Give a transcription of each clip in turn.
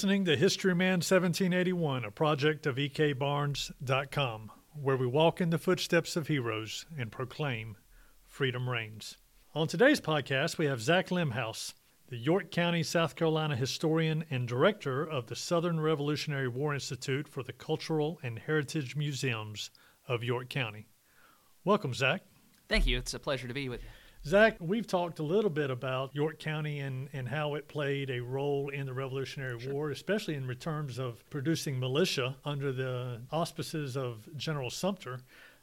listening to History Man 1781, a project of ekbarnes.com, where we walk in the footsteps of heroes and proclaim freedom reigns. On today's podcast, we have Zach Lemhouse, the York County, South Carolina historian and director of the Southern Revolutionary War Institute for the Cultural and Heritage Museums of York County. Welcome, Zach. Thank you. It's a pleasure to be with you. Zach, we've talked a little bit about York County and, and how it played a role in the Revolutionary sure. War, especially in terms of producing militia under the auspices of General Sumter.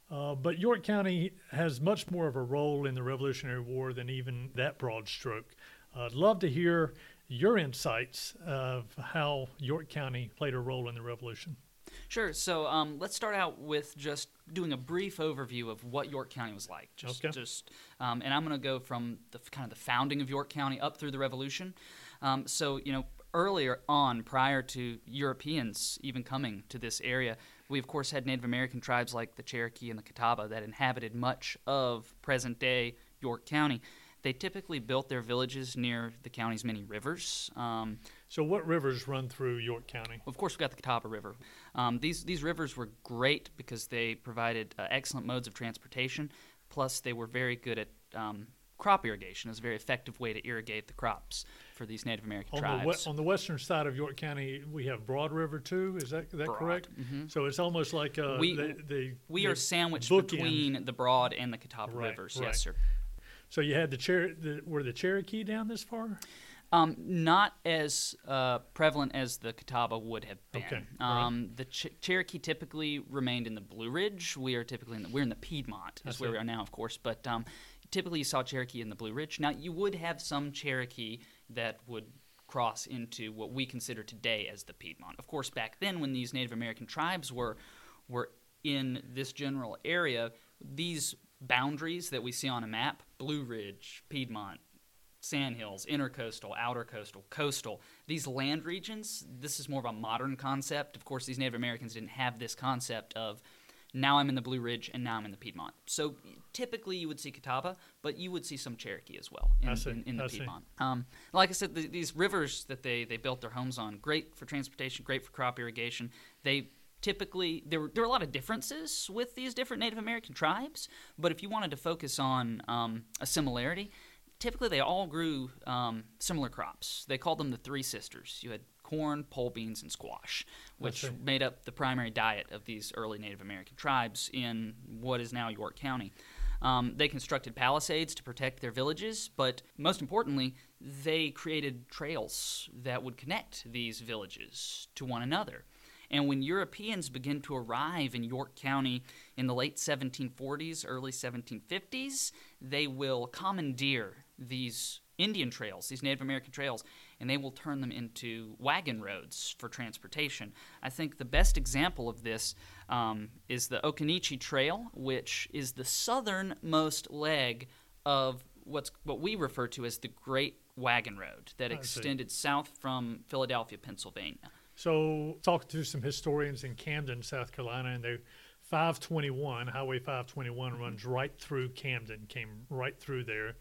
Uh, but York County has much more of a role in the Revolutionary War than even that broad stroke. Uh, I'd love to hear your insights of how York County played a role in the Revolution. Sure. So um, let's start out with just doing a brief overview of what York County was like. Just, okay. Just, um, and I'm going to go from the kind of the founding of York County up through the Revolution. Um, so you know, earlier on, prior to Europeans even coming to this area, we of course had Native American tribes like the Cherokee and the Catawba that inhabited much of present-day York County. They typically built their villages near the county's many rivers. Um, so, what rivers run through York County? Of course, we've got the Catawba River. Um, these these rivers were great because they provided uh, excellent modes of transportation. Plus, they were very good at um, crop irrigation. It's a very effective way to irrigate the crops for these Native American on tribes. The we- on the western side of York County, we have Broad River too. Is that that Broad. correct? Mm-hmm. So it's almost like uh, we the, the we the are sandwiched between the Broad and the Catawba Right, rivers. right. Yes, sir. So you had the, Cher- the were the Cherokee down this far? Um, not as uh, prevalent as the Catawba would have been. Okay, all right. Um, the Ch- Cherokee typically remained in the Blue Ridge. We are typically in the, we're in the Piedmont, is where we are now, of course. But um, typically, you saw Cherokee in the Blue Ridge. Now, you would have some Cherokee that would cross into what we consider today as the Piedmont. Of course, back then, when these Native American tribes were were in this general area, these boundaries that we see on a map Blue Ridge, Piedmont, Sandhills, intercoastal, outer coastal, coastal. These land regions, this is more of a modern concept. Of course, these Native Americans didn't have this concept of now I'm in the Blue Ridge and now I'm in the Piedmont. So typically you would see Catawba, but you would see some Cherokee as well in, in, in the I. Piedmont. Um, like I said, the, these rivers that they, they built their homes on, great for transportation, great for crop irrigation. They typically there were, there were a lot of differences with these different Native American tribes, but if you wanted to focus on um, a similarity, typically they all grew um, similar crops. They called them the Three Sisters. You had corn, pole beans, and squash, which see. made up the primary diet of these early Native American tribes in what is now York County. Um, they constructed palisades to protect their villages, but most importantly, they created trails that would connect these villages to one another. And when Europeans begin to arrive in York County in the late 1740s, early 1750s, they will commandeer these Indian trails, these Native American trails, and they will turn them into wagon roads for transportation. I think the best example of this um, is the Occoneechee Trail, which is the southernmost leg of what's what we refer to as the Great Wagon Road that I see. extended south from Philadelphia, Pennsylvania. So talked to some historians in Camden, South Carolina, and they 521 Highway 521 Mm-hmm. runs right through Camden, came right through there,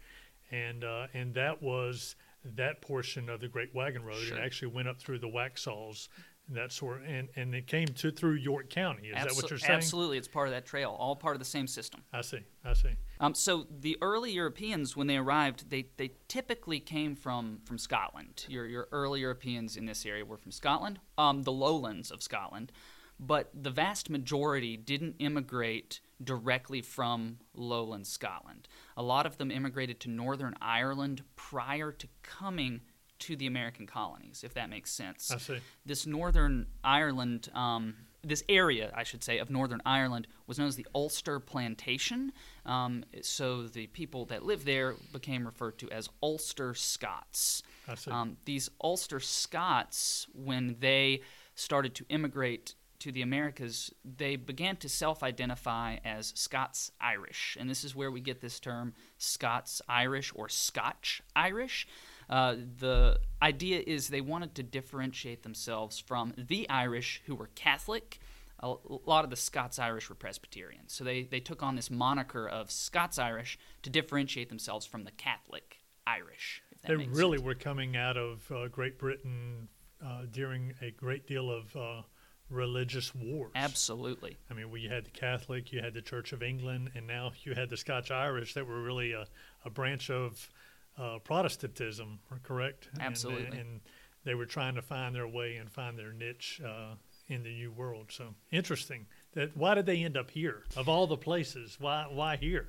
and uh, and that was that portion of the Great Wagon Road. Sure. It actually went up through the Waxhaws, and that sort, and and it came to through York County. Is that what you're saying? Absolutely, it's part of that trail, all part of the same system. I see. I see. Um, so the early Europeans, when they arrived, they, they typically came from, from Scotland. Your, your early Europeans in this area were from Scotland, um, the lowlands of Scotland, but the vast majority didn't immigrate directly from lowland Scotland. A lot of them immigrated to Northern Ireland prior to coming to the American colonies, if that makes sense I see. this Northern Ireland, um, this area, I should say, of Northern Ireland was known as the Ulster Plantation. Um, so the people that lived there became referred to as Ulster Scots. I see. Um, these Ulster Scots, when they started to immigrate to the Americas, they began to self identify as Scots Irish. And this is where we get this term Scots Irish or Scotch Irish. Uh, the idea is they wanted to differentiate themselves from the Irish who were Catholic. A lot of the Scots Irish were Presbyterians. So they, they took on this moniker of Scots Irish to differentiate themselves from the Catholic Irish. They really sense. were coming out of uh, Great Britain uh, during a great deal of uh, religious wars. Absolutely. I mean, we had the Catholic, you had the Church of England, and now you had the Scotch Irish that were really a, a branch of uh, Protestantism, correct? Absolutely. And, and, they were trying to find their way and find their niche uh, in the new world. So interesting. That why did they end up here of all the places? Why why here?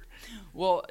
Well,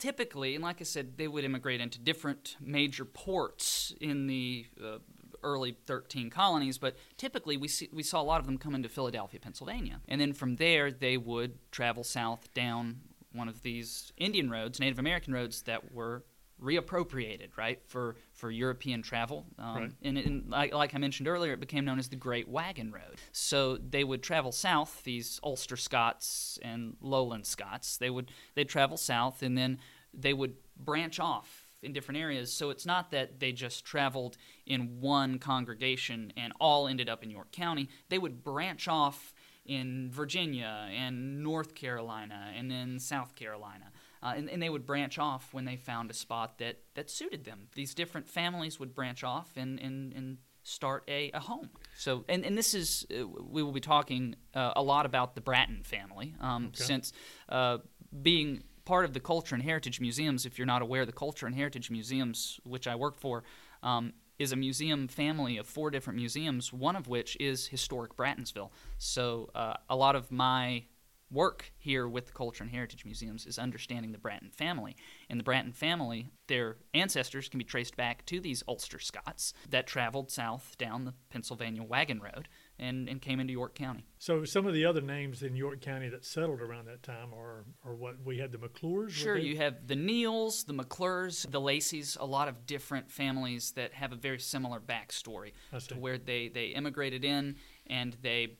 typically, and like I said, they would immigrate into different major ports in the uh, early 13 colonies, but typically we, see, we saw a lot of them come into Philadelphia, Pennsylvania. And then from there, they would travel south down one of these Indian roads, Native American roads that were reappropriated, right, for, for European travel. Um, right. And, and like, like, I mentioned earlier, it became known as the Great Wagon Road. So they would travel south, these Ulster Scots and Lowland Scots. They would they'd travel south, and then they would branch off in different areas. So it's not that they just traveled in one congregation and all ended up in York County. They would branch off in Virginia and North Carolina and then South Carolina. Uh, and, and, they would branch off when they found a spot that, that suited them. These different families would branch off and, and, and start a, a home. So, and, and this is, uh, we will be talking uh, a lot about the Bratton family, um, okay. since uh, being part of the Culture and Heritage Museums, if you're not aware, the Culture and Heritage Museums, which I work for, um, is a museum family of four different museums, one of which is historic Brattonsville. So, uh, a lot of my work here with the Culture and Heritage Museums is understanding the Bratton family. And the Bratton family, their ancestors can be traced back to these Ulster Scots that traveled south down the Pennsylvania Wagon Road and, and came into York County. So some of the other names in York County that settled around that time are, are what we had the McClures? Sure, you have the Neals, the McClures, the Lacey's, a lot of different families that have a very similar backstory to where they, they immigrated in and they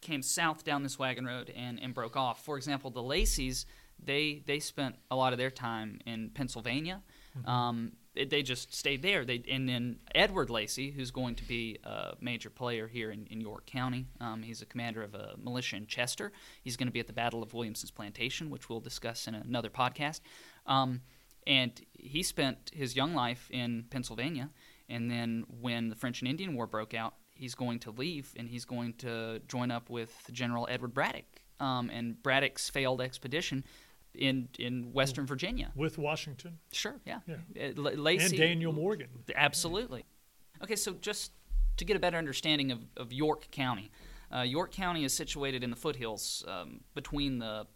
came south down this wagon road and, and broke off. For example, the Lacey's, they they spent a lot of their time in Pennsylvania. Mm-hmm. Um, it, they just stayed there. They and then Edward Lacey, who's going to be a major player here in, in York County. Um, he's a commander of a militia in Chester. He's going to be at the Battle of Williamson's Plantation, which we'll discuss in another podcast. Um, and he spent his young life in Pennsylvania. And then when the French and Indian War broke out, he's going to leave and he's going to join up with General Edward Braddock um, and Braddock's failed expedition in in Western Virginia with Washington. Sure, yeah, yeah. Uh, Lacey, and Daniel Morgan. Absolutely. Okay, so just to get a better understanding of, of York County, uh, York County is situated in the foothills um, between the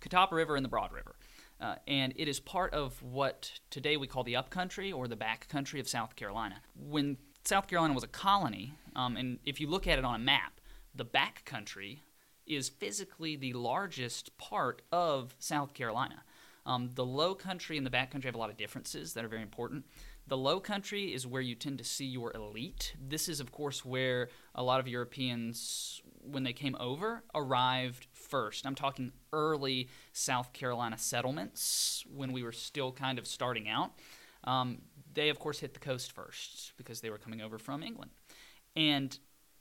Catawba River and the Broad River. Uh, and it is part of what today we call the upcountry or the backcountry of South Carolina. When South Carolina was a colony, um, and if you look at it on a map, the back country is physically the largest part of South Carolina. Um, the low country and the back country have a lot of differences that are very important. The low country is where you tend to see your elite. This is, of course, where a lot of Europeans, when they came over, arrived first. I'm talking early South Carolina settlements when we were still kind of starting out. Um, they, of course, hit the coast first because they were coming over from England. And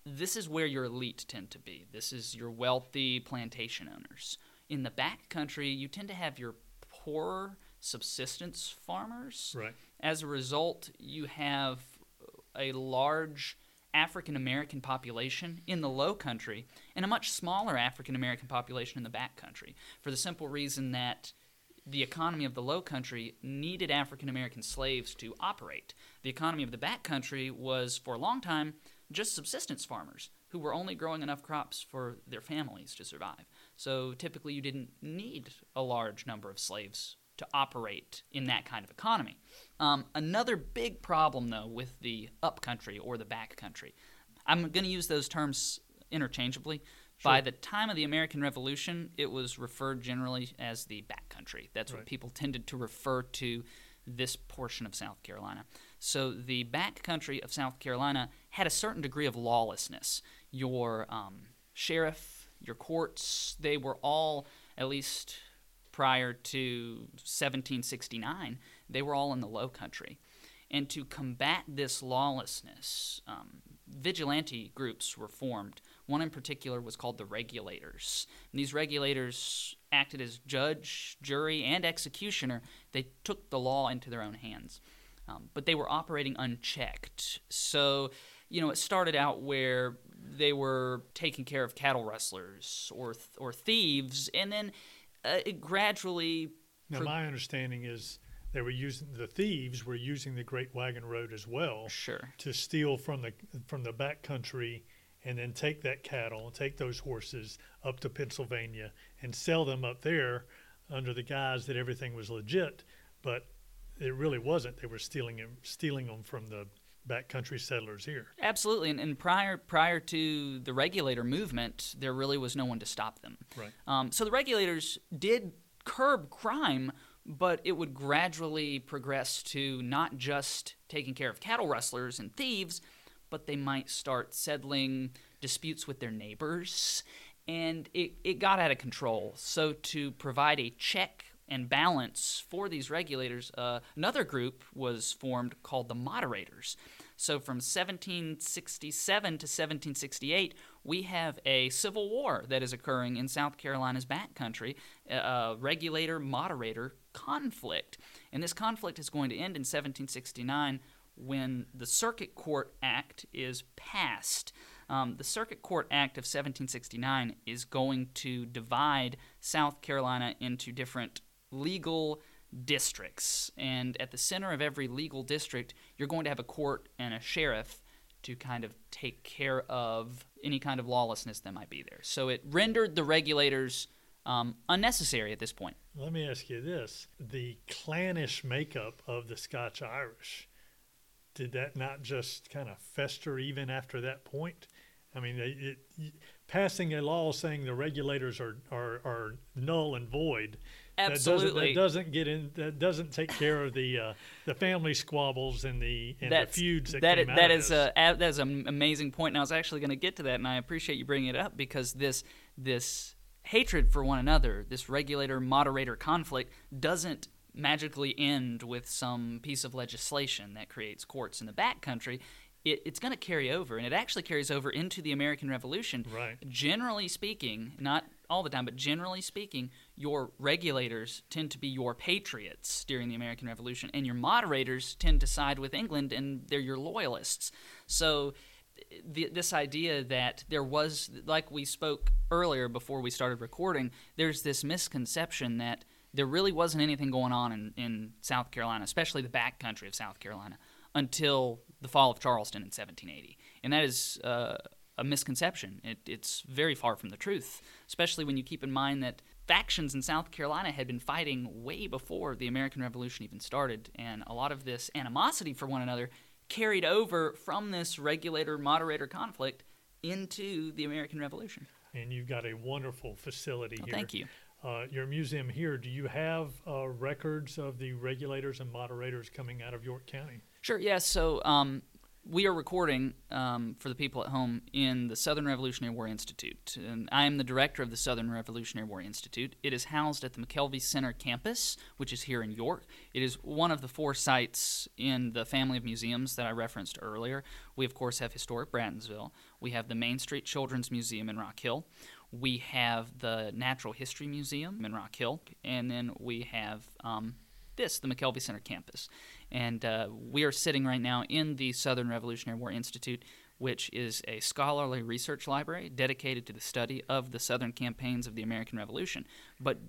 this is where your elite tend to be. This is your wealthy plantation owners. In the back country, you tend to have your poorer subsistence farmers. Right. As a result, you have a large African American population in the low country and a much smaller African American population in the back country for the simple reason that the economy of the low country needed African American slaves to operate. The economy of the back country was, for a long time, just subsistence farmers who were only growing enough crops for their families to survive. So typically, you didn't need a large number of slaves to operate in that kind of economy. Um, another big problem, though, with the upcountry or the backcountry, I'm going to use those terms interchangeably. Sure. By the time of the American Revolution, it was referred generally as the backcountry. That's right. what people tended to refer to this portion of South Carolina. So the backcountry of South Carolina had a certain degree of lawlessness. Your um, sheriff, your courts, they were all, at least prior to 1769, they were all in the low country. And to combat this lawlessness, um, vigilante groups were formed one in particular was called the regulators. And these regulators acted as judge, jury, and executioner. They took the law into their own hands. Um, but they were operating unchecked. So you know, it started out where they were taking care of cattle rustlers or th- or thieves, and then uh, it gradually. Now, pro- my understanding is they were using the thieves were using the Great Wagon Road as well Sure. to steal from the from the back country and then take that cattle and take those horses up to Pennsylvania and sell them up there under the guise that everything was legit, but it really wasn't. They were stealing them, stealing them from the backcountry settlers here. Absolutely, and, and prior prior to the regulator movement, there really was no one to stop them. Right. Um, so the regulators did curb crime, but it would gradually progress to not just taking care of cattle rustlers and thieves, but they might start settling disputes with their neighbors, and it, it got out of control. So to provide a check and balance for these regulators, uh, another group was formed called the moderators. So from 1767 to 1768, we have a civil war that is occurring in South Carolina's backcountry, a a regulator moderator conflict. And this conflict is going to end in 1769 when the Circuit Court Act is passed. Um, the Circuit Court Act of 1769 is going to divide South Carolina into different legal districts. And at the center of every legal district, you're going to have a court and a sheriff to kind of take care of any kind of lawlessness that might be there. So it rendered the regulators um, unnecessary at this point. Let me ask you this: the clannish makeup of the Scotch Irish did that not just kind of fester even after that point? I mean, they, it, passing a law saying the regulators are, are, are null and void. That doesn't, Absolutely. that doesn't get in. That doesn't take care of the uh, the family squabbles and the and the feuds that that came i- out that of this. a that is an amazing point. point, and I was actually going to get to that, and I appreciate you bringing it up because this this hatred for one another, this regulator moderator conflict, doesn't magically end with some piece of legislation that creates courts in the backcountry. It, it's going to carry over, and it actually carries over into the American Revolution. Right. Generally speaking, not all the time, but generally speaking, your regulators tend to be your patriots during the American Revolution, and your moderators tend to side with England, and they're your loyalists. So, th- this idea that there was, like we spoke earlier before we started recording, there's this misconception that there really wasn't anything going on in, in South Carolina, especially the back country of South Carolina, until the fall of Charleston in 1780. And that is uh, a misconception. It, it's very far from the truth, especially when you keep in mind that factions in South Carolina had been fighting way before the American Revolution even started, and a lot of this animosity for one another carried over from this regulator moderator conflict into the American Revolution. and you've got a wonderful facility Well, here. thank you. Uh, your museum here. Do you have uh, records of the regulators and moderators coming out of York County? Sure. Yeah. So um, we are recording um, for the people at home in the Southern Revolutionary War Institute, and I am the director of the Southern Revolutionary War Institute. It is housed at the McKelvey Center campus, which is here in York. It is one of the four sites in the family of museums that I referenced earlier. We of course have historic Brattonsville. We have the Main Street Children's Museum in Rock Hill. We have the Natural History Museum in Rock Hill, and then we have um, this, the McKelvey Center campus. And uh, we are sitting right now in the Southern Revolutionary War Institute, which is a scholarly research library dedicated to the study of the Southern campaigns of the American Revolution. But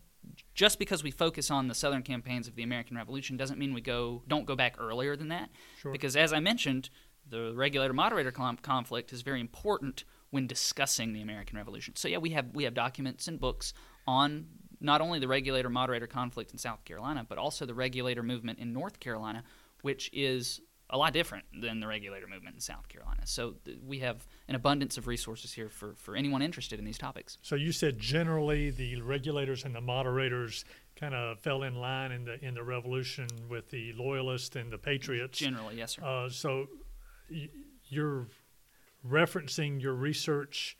just because we focus on the Southern campaigns of the American Revolution doesn't mean we go don't go back earlier than that. Sure. Because as I mentioned, the regulator moderator com- conflict is very important when discussing the American Revolution. So yeah, we have we have documents and books on not only the regulator moderator conflict in South Carolina, but also the regulator movement in North Carolina, which is a lot different than the regulator movement in South Carolina. So th- we have an abundance of resources here for, for anyone interested in these topics. So you said generally the regulators and the moderators kind of fell in line in the in the revolution with the loyalists and the patriots. Generally, yes, sir. Uh, so y- you're referencing your research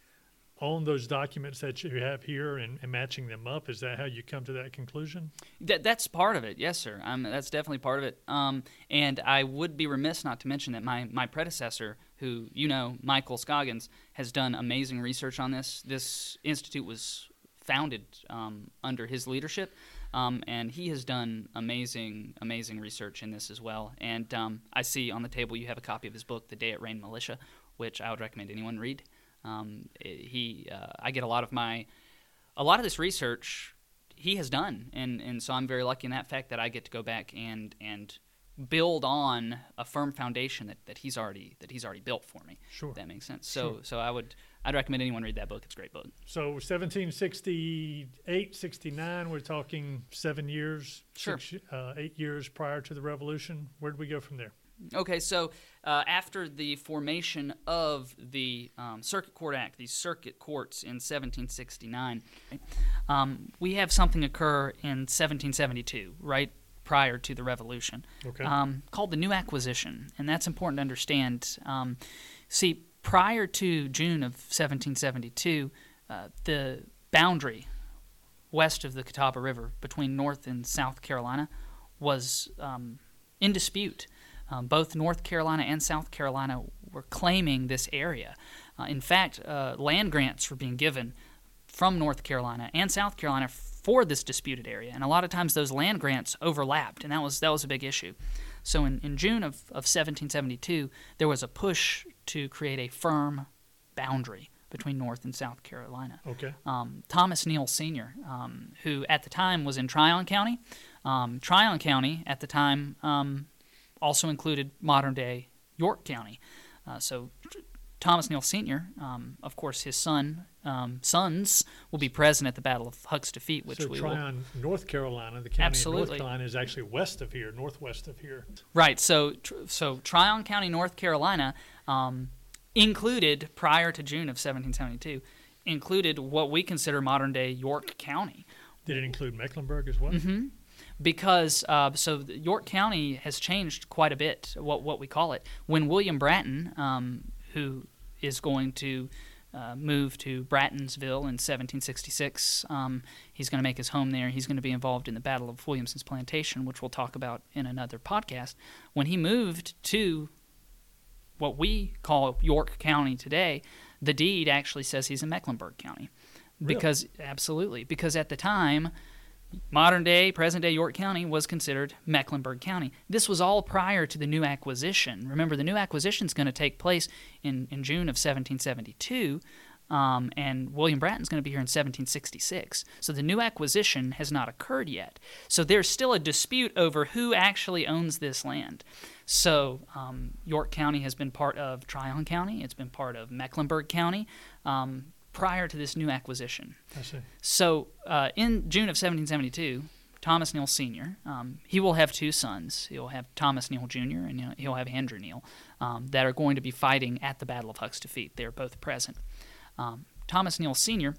on those documents that you have here and, and matching them up. Is that how you come to that conclusion? That, that's part of it, yes, sir. Um, that's definitely part of it. Um, and I would be remiss not to mention that my, my predecessor, who you know, Michael Scoggins, has done amazing research on this. This institute was founded um, under his leadership, um, and he has done amazing, amazing research in this as well. And um, I see on the table you have a copy of his book, The Day It Rained Militia, which I would recommend anyone read. Um, he, uh, I get a lot of my, a lot of this research he has done, and and so I'm very lucky in that fact that I get to go back and and build on a firm foundation that, that he's already that he's already built for me. Sure. If that makes sense. So Sure. so I would I'd recommend anyone read that book. It's a great book. So 1768, 69, we're talking seven years, Sure. six, uh, eight years prior to the revolution. Where do we go from there? Okay, so uh, after the formation of the um, Circuit Court Act, these circuit courts in 1769, um, we have something occur in 1772, right prior to the Revolution, Okay. um, called the New Acquisition, and that's important to understand. Um, see, prior to June of 1772, uh, the boundary west of the Catawba River between North and South Carolina was um, in dispute. Um, both North Carolina and South Carolina were claiming this area. Uh, in fact, uh, land grants were being given from North Carolina and South Carolina for this disputed area, and a lot of times those land grants overlapped, and that was that was a big issue. So in, in June of, of 1772, there was a push to create a firm boundary between North and South Carolina okay. um, Thomas Neal Sr., um, who at the time was in Tryon County. Um, Tryon County at the time um, also included modern day York County. Uh, so Thomas Neal Sr., um, of course, his son, um, sons will be present at the Battle of Huck's Defeat, which so we will. Tryon, North Carolina, the county of Absolutely. North Carolina is actually west of here, northwest of here. Right. So, tr- so Tryon County, North Carolina, um, included prior to June of 1772, included what we consider modern day York County. Did it include Mecklenburg as well? Mm-hmm. Because uh, so York County has changed quite a bit. What what we call it when William Bratton, um, who is going to uh, move to Brattonsville in 1766, um, he's going to make his home there. He's going to be involved in the Battle of Williamson's Plantation, which we'll talk about in another podcast. When he moved to what we call York County today, the deed actually says he's in Mecklenburg County. Really? Because absolutely, because at the time, modern day, present day York County was considered Mecklenburg County. This was all prior to the new acquisition. Remember, the new acquisition is going to take place in, in June of 1772, um, and William Bratton's going to be here in 1766. So the new acquisition has not occurred yet. So there's still a dispute over who actually owns this land. So um, York County has been part of Tryon County, it's been part of Mecklenburg County. Um, prior to this new acquisition. I see. So uh, in June of 1772, Thomas Neal Sr. Um, he will have two sons. He'll have Thomas Neal Jr. and he'll- have Andrew Neal um, that are going to be fighting at the Battle of Huck's Defeat. They're both present. Um, Thomas Neal Sr.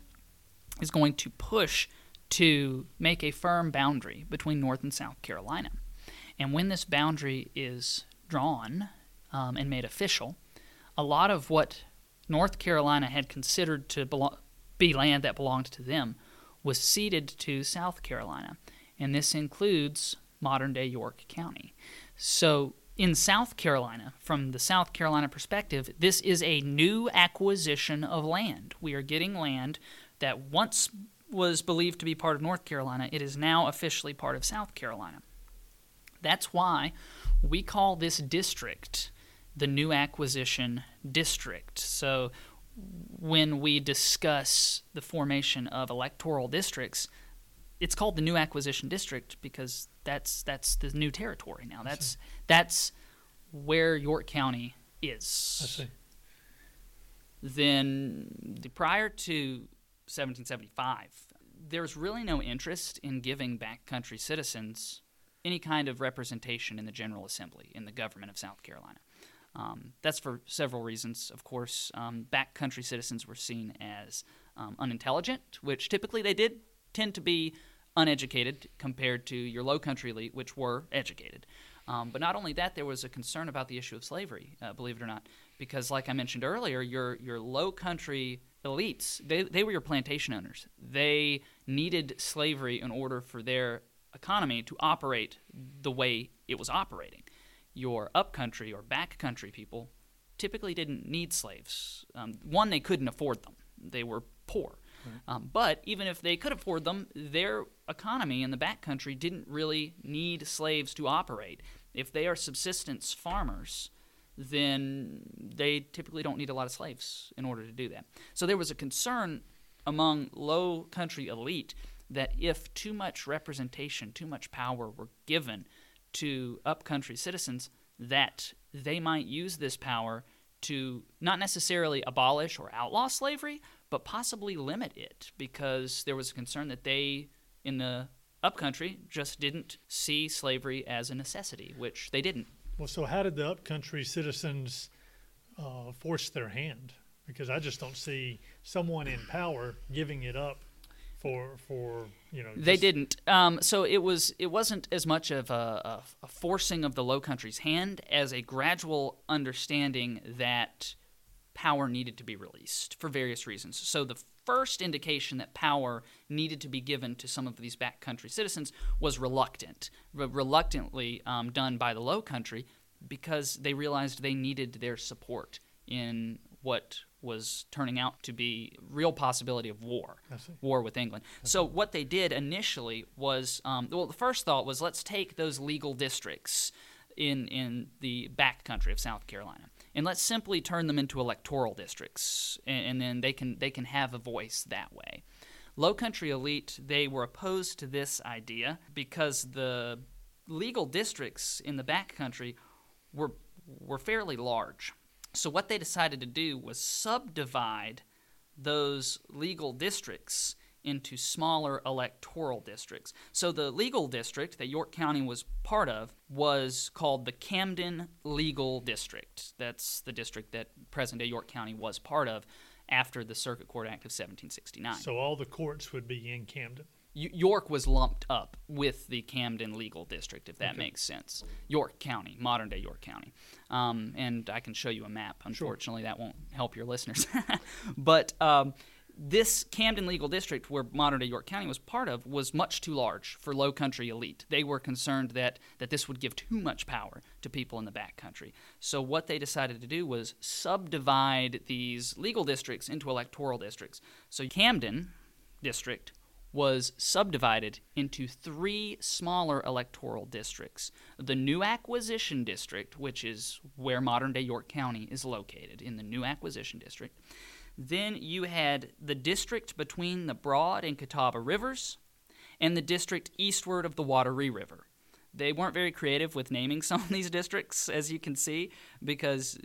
is going to push to make a firm boundary between North and South Carolina. And when this boundary is drawn um, and made official, a lot of what North Carolina had considered to belo- be land that belonged to them was ceded to South Carolina, and this includes modern day York County. So, in South Carolina, from the South Carolina perspective, this is a new acquisition of land. We are getting land that once was believed to be part of North Carolina, it is now officially part of South Carolina. That's why we call this district the new acquisition district. So when we discuss the formation of electoral districts, it's called the new acquisition district because that's that's the new territory now. That's that's where York County is I see. then the, prior to 1775, there's really no interest in giving backcountry citizens any kind of representation in the General Assembly, in the government of South Carolina. Um, that's for several reasons. Of course, um, backcountry citizens were seen as um, unintelligent, which typically they did tend to be uneducated compared to your low country elite, which were educated. Um, but not only that, there was a concern about the issue of slavery, uh, believe it or not, because like I mentioned earlier, your your low country elites they, they were your plantation owners. They needed slavery in order for their economy to operate the way it was operating. Your upcountry or backcountry people typically didn't need slaves. Um, one, they couldn't afford them; they were poor. Um, but even if they could afford them, their economy in the backcountry didn't really need slaves to operate. If they are subsistence farmers, then they typically don't need a lot of slaves in order to do that. So there was a concern among low country elite that if too much representation, too much power were given to upcountry citizens, that they might use this power to not necessarily abolish or outlaw slavery, but possibly limit it because there was a concern that they, in the upcountry, just didn't see slavery as a necessity, which they didn't. Well, so how did the upcountry citizens uh, force their hand? Because I just don't see someone in power giving it up for for you know. They didn't. Um, so it was it wasn't as much of a, a, a forcing of the Low Country's hand as a gradual understanding that power needed to be released for various reasons. So the first indication that power needed to be given to some of these backcountry citizens was reluctant, re- reluctantly um, done by the Low Country because they realized they needed their support in what was turning out to be real possibility of war war with England. So what they did initially was, um, well, the first thought was let's take those legal districts in in the back country of South Carolina and let's simply turn them into electoral districts, and, and then they can they can have a voice that way. Low country elite they were opposed to this idea because the legal districts in the back country were were fairly large. So what they decided to do was subdivide those legal districts into smaller electoral districts. So the legal district that York County was part of was called the Camden Legal District. That's the district that present day York County was part of after the Circuit Court Act of 1769. So all the courts would be in Camden. York was lumped up with the Camden Legal District, if that Okay. makes sense. York County, modern day York County. Um, and I can show you a map. Unfortunately, that won't help your listeners. but um, this Camden Legal District, where modern day York County was part of, was much too large for low country elite. They were concerned that, that this would give too much power to people in the back country. So, what they decided to do was subdivide these legal districts into electoral districts. So, Camden District was subdivided into three smaller electoral districts. The New Acquisition District, which is where modern day York County is located, in the New Acquisition District. Then you had the district between the Broad and Catawba rivers, and the district eastward of the Wateree River. They weren't very creative with naming some of these districts, as you can see, because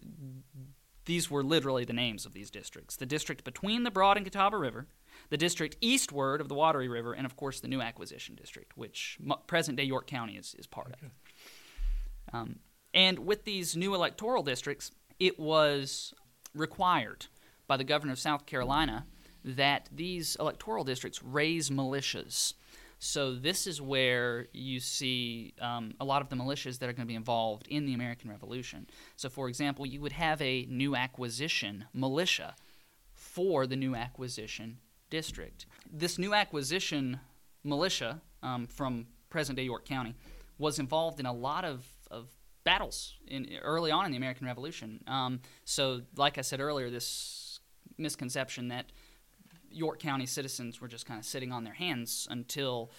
these were literally the names of these districts. The district between the Broad and Catawba River, the district eastward of the Wateree River, and of course the New Acquisition District, which mo- present day York County is, is part of. Um, and with these new electoral districts, it was required by the governor of South Carolina that these electoral districts raise militias. So this is where you see um, a lot of the militias that are going to be involved in the American Revolution. So, for example, you would have a new acquisition militia for the new acquisition district. This new acquisition militia um, from present-day York County was involved in a lot of, of battles in early on in the American Revolution. Um, so, like I said earlier, this misconception that York County citizens were just kind of sitting on their hands until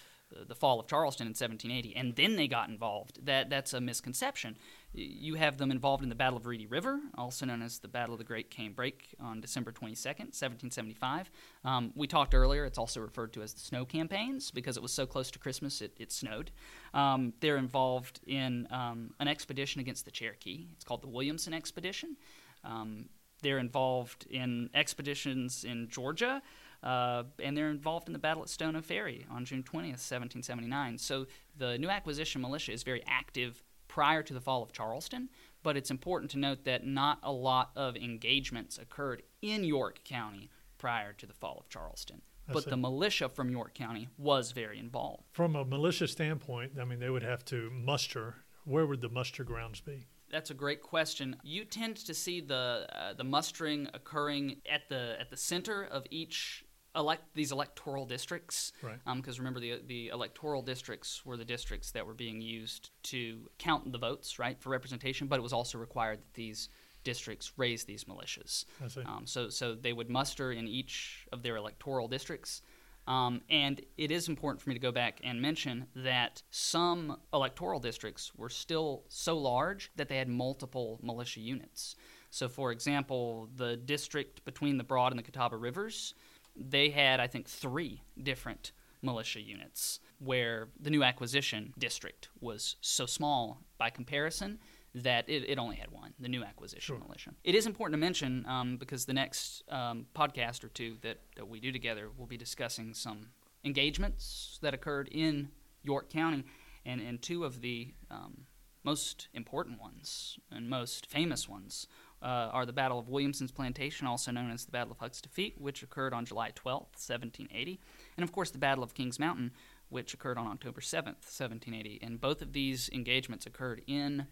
the fall of Charleston in 1780, and then they got involved. That that's a misconception. You have them involved in the Battle of Reedy River, also known as the Battle of the Great Cane Brake, on December 22nd, 1775. Um, we talked earlier; it's also referred to as the snow campaigns because it was so close to Christmas it, it snowed. Um, they're involved in um, an expedition against the Cherokee. It's called the Williamson Expedition. Um, they're involved in expeditions in Georgia, uh, and they're involved in the battle at Stono Ferry on June 20th, 1779. So the new acquisition militia is very active prior to the fall of Charleston, but it's important to note that not a lot of engagements occurred in York County prior to the fall of Charleston. I But see. the militia from York County was very involved. From a militia standpoint, I mean, they would have to muster. Where would the muster grounds be? That's a great question. You tend to see the uh, the mustering occurring at the at the center of each elect these electoral districts. Right. Because remember, the the electoral districts were the districts that were being used to count the votes, right, for representation. But it was also required that these districts raise these militias. I see. Um, so so they would muster in each of their electoral districts. Um, and it is important for me to go back and mention that some electoral districts were still so large that they had multiple militia units. So, for example, the district between the Broad and the Catawba Rivers, they had, I think, three different militia units, where the new acquisition district was so small by comparison that it, it only had one, the new acquisition Sure. militia. It is important to mention um, because the next um, podcast or two that, that we do together will be discussing some engagements that occurred in York County, and, and two of the um, most important ones and most famous ones uh, are the Battle of Williamson's Plantation, also known as the Battle of Huck's Defeat, which occurred on July 12th, 1780, and of course the Battle of Kings Mountain, which occurred on October 7th, 1780. And both of these engagements occurred in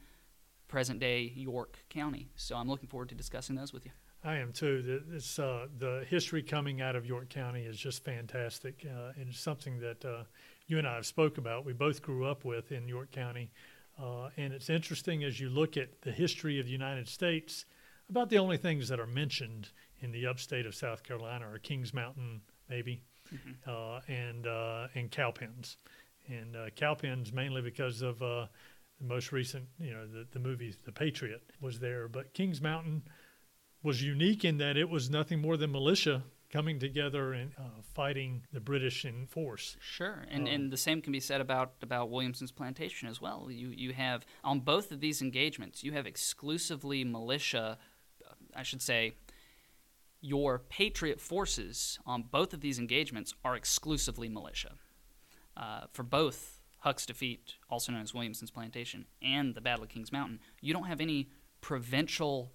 present day York County. So I'm looking forward to discussing those with you. I am too. The- It's, uh, the history coming out of York County is just fantastic, uh, and it's something that uh, you and I have spoke about. We both grew up with in York County, uh, and it's interesting as you look at the history of the United States. About the only things that are mentioned in the upstate of South Carolina are Kings Mountain, maybe, uh, and uh, and cowpens, and uh, cowpens mainly because of uh, the most recent, you know, the the movie The Patriot was there, but Kings Mountain was unique in that it was nothing more than militia coming together and uh, fighting the British in force. Sure, and, Um, and the same can be said about, about Williamson's plantation as well. You you have on both of these engagements, you have exclusively militia. uh, I should say, your patriot forces on both of these engagements are exclusively militia. Uh, for both Huck's defeat, also known as Williamson's plantation, and the Battle of Kings Mountain, you don't have any provincial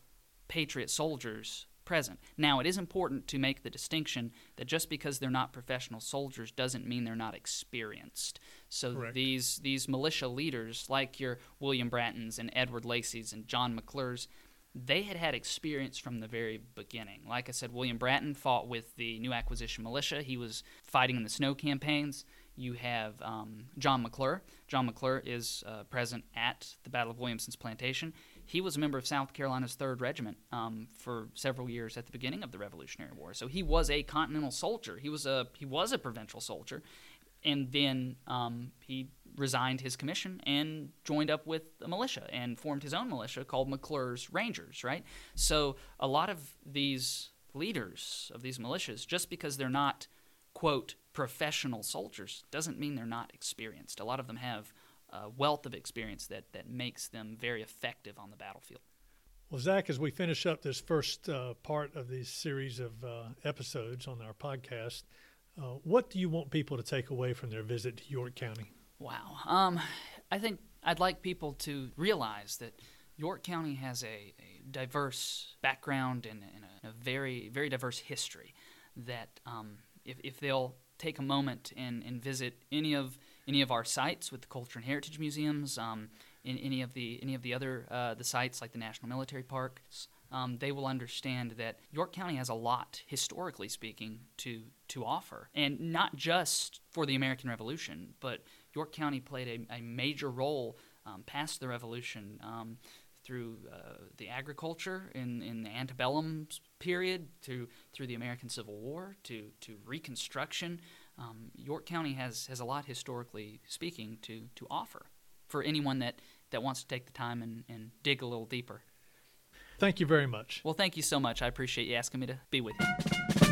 patriot soldiers present. Now, it is important to make the distinction that just because they're not professional soldiers doesn't mean they're not experienced. So Correct. these these militia leaders, like your William Brattons and Edward Lacey's and John McClure's, they had had experience from the very beginning. Like I said, William Bratton fought with the new acquisition militia. He was fighting in the snow campaigns. You have um, John McClure. John McClure is uh, present at the Battle of Williamson's plantation. He was a member of South Carolina's Third Regiment um, for several years at the beginning of the Revolutionary War. So he was a Continental soldier. He was a he was a provincial soldier, and then um, he resigned his commission and joined up with a militia and formed his own militia called McClure's Rangers. Right. So a lot of these leaders of these militias, just because they're not quote professional soldiers, doesn't mean they're not experienced. A lot of them have a wealth of experience that that makes them very effective on the battlefield. Well, Zach, as we finish up this first uh, part of this series of uh, episodes on our podcast, uh, what do you want people to take away from their visit to York County? Wow. Um, I think I'd like people to realize that York County has a, a diverse background and, and a, a very, very diverse history. That um, if, if they'll take a moment and, and visit any of any of our sites with the Culture and Heritage Museums, um, in any of the any of the other uh, the sites like the National Military Parks, um, they will understand that York County has a lot, historically speaking, to to offer, and not just for the American Revolution, but York County played a, a major role um, past the Revolution um, through uh, the agriculture in, in the antebellum period, to through the American Civil War, to to Reconstruction. Um, York County has has a lot historically speaking to to offer for anyone that that wants to take the time and, and dig a little deeper. Thank you very much. Well, thank you so much. I appreciate you asking me to be with you.